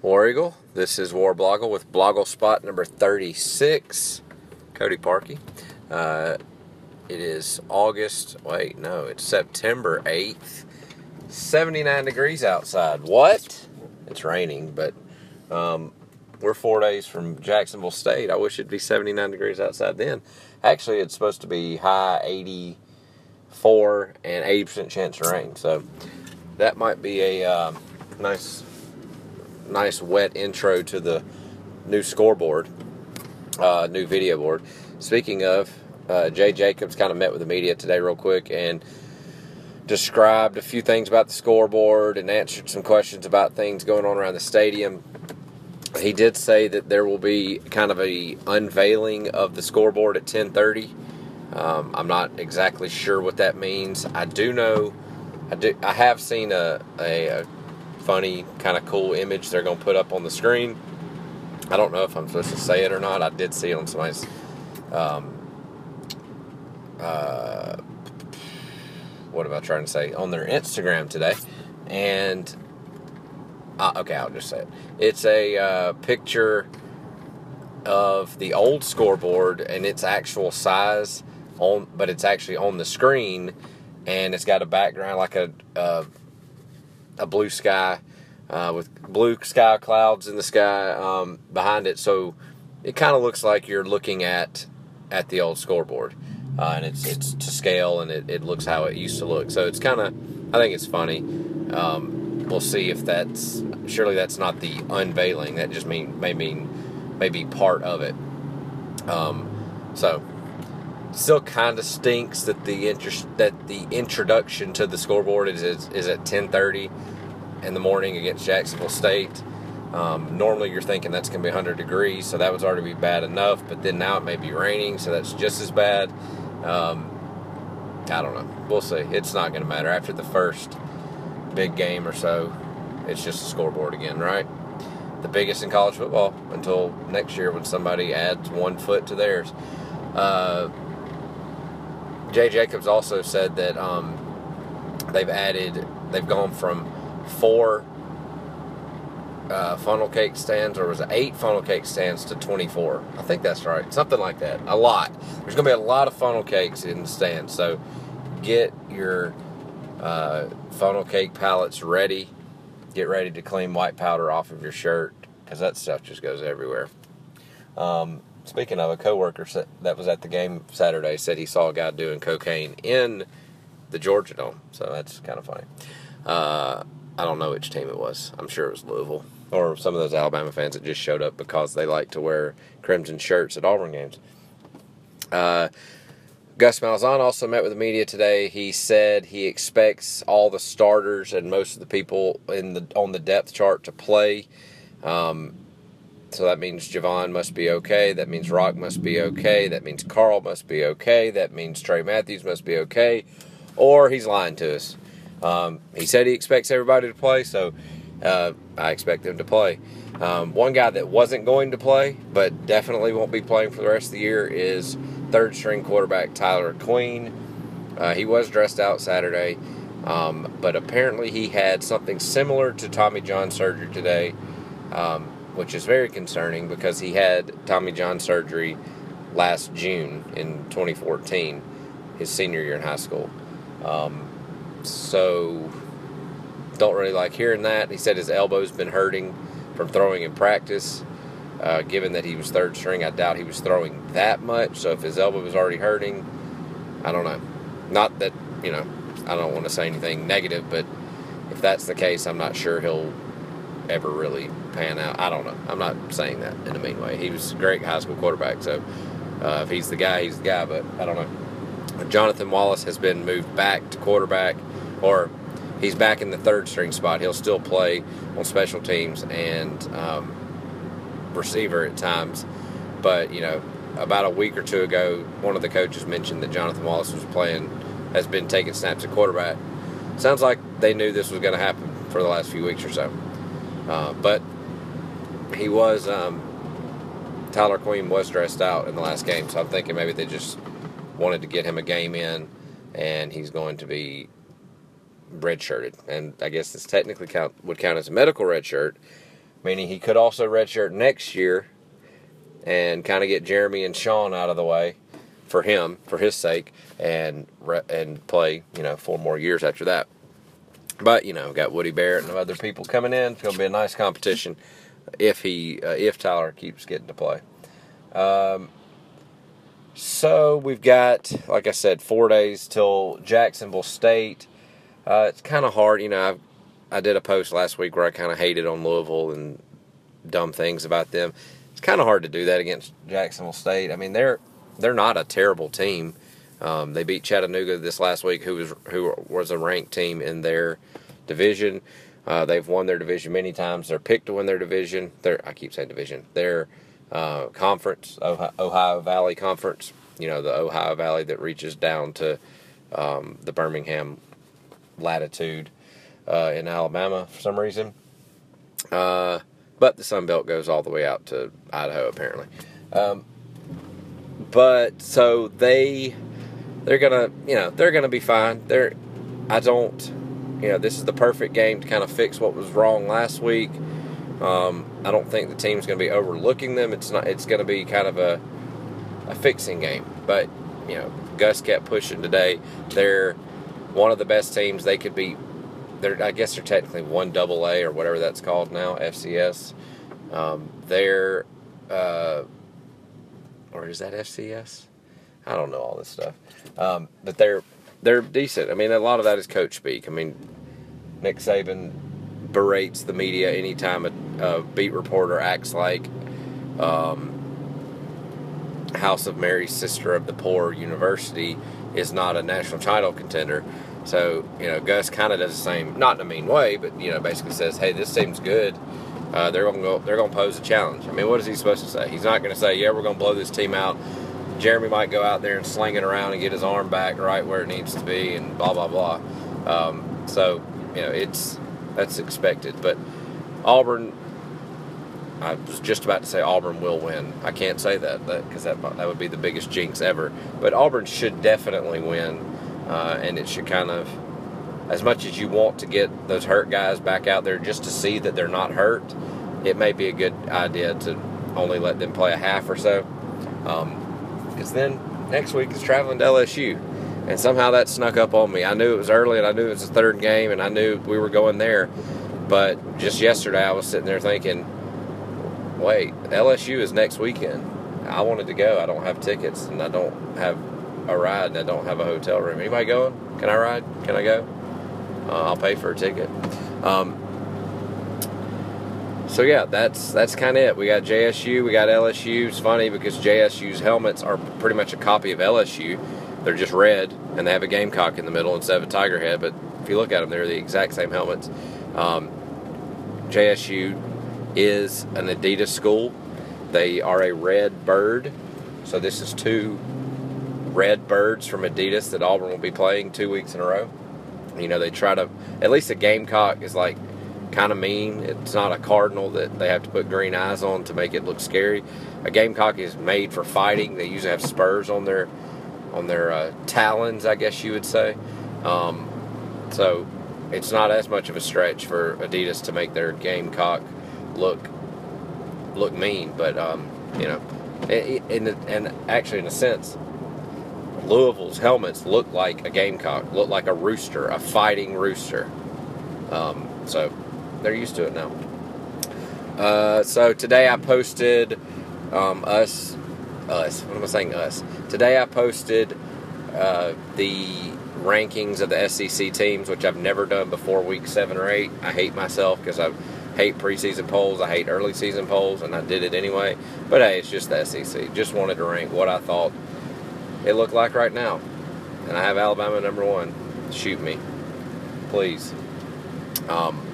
War Eagle. This is War Blogle with BlogleSpot number 36. Cody Parkey. Uh, it is August, wait, no, it's September 8th. 79 degrees outside. What? It's raining, but um, we're four days from Jacksonville State. I wish it'd be 79 degrees outside then. Actually, it's supposed to be high 84 and 80% chance of rain. So that might be a uh, nice nice wet intro to the new scoreboard, uh, new video board. Speaking of, uh, Jay Jacobs kind of met with the media today, real quick, and described a few things about the scoreboard and answered some questions about things going on around the stadium. He did say that there will be kind of a unveiling of the scoreboard at 10:30. Um, I'm not exactly sure what that means. I do know, I do, I have seen a, a, a funny, kind of cool image they're going to put up on the screen. I don't know if I'm supposed to say it or not. I did see it on somebody's. Um, uh, what am I trying to say? On their Instagram today. And, uh, okay, I'll just say it. It's a uh, picture of the old scoreboard and its actual size on, but it's actually on the screen, and it's got a background like a, a a blue sky uh, with blue sky clouds in the sky um, behind it. So it kind of looks like you're looking at at the old scoreboard, uh, and it's it's to scale and it, it looks how it used to look. So it's kind of I think it's funny. Um, we'll see if that's surely that's not the unveiling. That just mean may mean maybe part of it. Um, so still kind of stinks that the interest that the introduction to the scoreboard is is, is at 10:30 in the morning against Jacksonville State. Um, normally you're thinking that's going to be 100 degrees, so that would already be bad enough. But then now it may be raining, so that's just as bad. Um, I don't know. We'll see. It's not going to matter after the first big game or so. It's just a scoreboard again, right? The biggest in college football until next year when somebody adds one foot to theirs. Uh, Jay Jacobs also said that um, they've added, they've gone from four uh, funnel cake stands, or was it eight funnel cake stands to 24? I think that's right. Something like that. A lot. There's going to be a lot of funnel cakes in the stands. So get your uh, funnel cake pallets ready. Get ready to clean white powder off of your shirt because that stuff just goes everywhere. Um, speaking of, a coworker that was at the game Saturday said he saw a guy doing cocaine in the Georgia Dome. So that's kind of funny. Uh, I don't know which team it was. I'm sure it was Louisville or some of those Alabama fans that just showed up because they like to wear crimson shirts at Auburn games. Uh, Gus Malzahn also met with the media today. He said he expects all the starters and most of the people in the on the depth chart to play. Um, so that means Javon must be okay. That means Roc must be okay. That means Carl must be okay. That means Trey Matthews must be okay. Or he's lying to us. Um, he said he expects everybody to play, so uh, I expect them to play. Um, one guy that wasn't going to play, but definitely won't be playing for the rest of the year, is third string quarterback Tyler Queen. Uh, he was dressed out Saturday, um, but apparently he had something similar to Tommy John surgery today. Um, which is very concerning because he had Tommy John surgery last June in 2014, his senior year in high school. Um, so, don't really like hearing that. He said his elbow's been hurting from throwing in practice. Uh, given that he was third string, I doubt he was throwing that much. So, if his elbow was already hurting, I don't know. Not that, you know, I don't want to say anything negative, but if that's the case, I'm not sure he'll ever really pan out. I don't know. I'm not saying that in a mean way. He was a great high school quarterback, so uh, if he's the guy, he's the guy. But I don't know. Jonathan Wallace has been moved back to quarterback, or he's back in the third string spot. He'll still play on special teams and um, receiver at times. But you know, about a week or two ago, one of the coaches mentioned that Jonathan Wallace was playing, has been taking snaps at quarterback. Sounds like they knew this was going to happen for the last few weeks or so. Uh, but he was um, Tyler Queen was dressed out in the last game, so I'm thinking maybe they just wanted to get him a game in, and he's going to be redshirted. And I guess this technically count would count as a medical redshirt, meaning he could also redshirt next year and kind of get Jeremy and Sean out of the way for him, for his sake, and and play, you know, four more years after that. But you know, got Woody Barrett and other people coming in. It's going to be a nice competition if he uh, if Tyler keeps getting to play. Um, so we've got, like I said, four days till Jacksonville State. Uh, it's kind of hard, you know. I, I did a post last week where I kind of hated on Louisville and dumb things about them. It's kind of hard to do that against Jacksonville State. I mean, they're they're not a terrible team. Um, they beat Chattanooga this last week, who was who was a ranked team in their division. Uh, they've won their division many times. They're picked to win their division. Their I keep saying division. Their uh, conference, Ohio, Ohio, Valley Conference. You know the Ohio Valley that reaches down to um, the Birmingham latitude uh, in Alabama for some reason. Uh, but the Sun Belt goes all the way out to Idaho apparently. Um, but so they they're gonna you know they're gonna be fine. They're I don't you know this is the perfect game to kind of fix what was wrong last week. Um, I don't think the team's going to be overlooking them. It's not. It's going to be kind of a a fixing game. But you know, Gus kept pushing today. They're one of the best teams they could be. They're I guess they're technically one double A or whatever that's called now, FCS. Um, they're uh, or is that FCS? I don't know all this stuff. Um, but they're they're decent. I mean, a lot of that is coach speak. I mean, Nick Saban berates the media anytime a, a beat reporter acts like um, House of Mary, Sister of the Poor University is not a national title contender. So, you know, Gus kind of does the same, not in a mean way, but, you know, basically says, hey, this seems good. Uh, they're gonna go. They're gonna pose a challenge. I mean, what is he supposed to say? He's not gonna say, "Yeah, we're gonna blow this team out." Jeremy might go out there and sling it around and get his arm back right where it needs to be, and blah blah blah. Um, so you know, it's that's expected. But Auburn, I was just about to say Auburn will win. I can't say that because that, that, that would be the biggest jinx ever. But Auburn should definitely win, uh, and it should kind of as much as you want to get those hurt guys back out there just to see that they're not hurt, it may be a good idea to only let them play a half or so. Because then next week is traveling to LSU. And somehow that snuck up on me. I knew it was early and I knew it was the third game and I knew we were going there. But just yesterday I was sitting there thinking, wait, LSU is next weekend. I wanted to go. I don't have tickets and I don't have a ride and I don't have a hotel room. Anybody going? Can I ride? Can I go? uh, I'll pay for a ticket. Um, so yeah, that's that's kind of it. We got JSU, we got LSU. It's funny because JSU's helmets are pretty much a copy of LSU. They're just red, and they have a gamecock in the middle instead of a tiger head. But if you look at them, they're the exact same helmets. Um, JSU is an Adidas school. They are a red bird. So this is two red birds from Adidas that Auburn will be playing two weeks in a row. You know, they try to, at least a gamecock is like kind of mean. It's not a cardinal that they have to put green eyes on to make it look scary. A gamecock is made for fighting. They usually have spurs on their on their uh, talons, I guess you would say. Um, so it's not as much of a stretch for Adidas to make their gamecock look look mean, but um, you know, and and actually in a sense, Louisville's helmets look like a gamecock, look like a rooster, a fighting rooster. Um, so they're used to it now. Uh, so today I posted um, us, us. What am I saying? Us. Today I posted uh, the rankings of the SEC teams, which I've never done before week seven or eight. I hate myself because I hate preseason polls. I hate early season polls, and I did it anyway. But hey, it's just the SEC. Just wanted to rank what I thought it looked like right now. And I have Alabama number one. Shoot me, please. Um,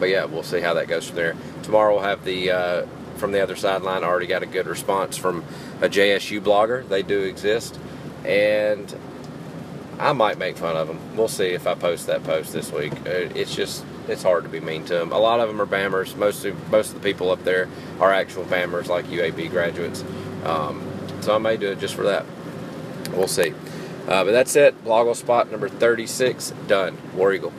but yeah, we'll see how that goes from there. Tomorrow we'll have the uh, from the other sideline. I already got a good response from a JSU blogger. They do exist, and I might make fun of them. We'll see if I post that post this week. Uh, it's just it's hard to be mean to them. A lot of them are Bammers. Most of, most of the people up there are actual Bammers, like UAB graduates. Um, so I may do it just for that. We'll see. Uh, but that's it. BlogleSpot number 36 done. War Eagle.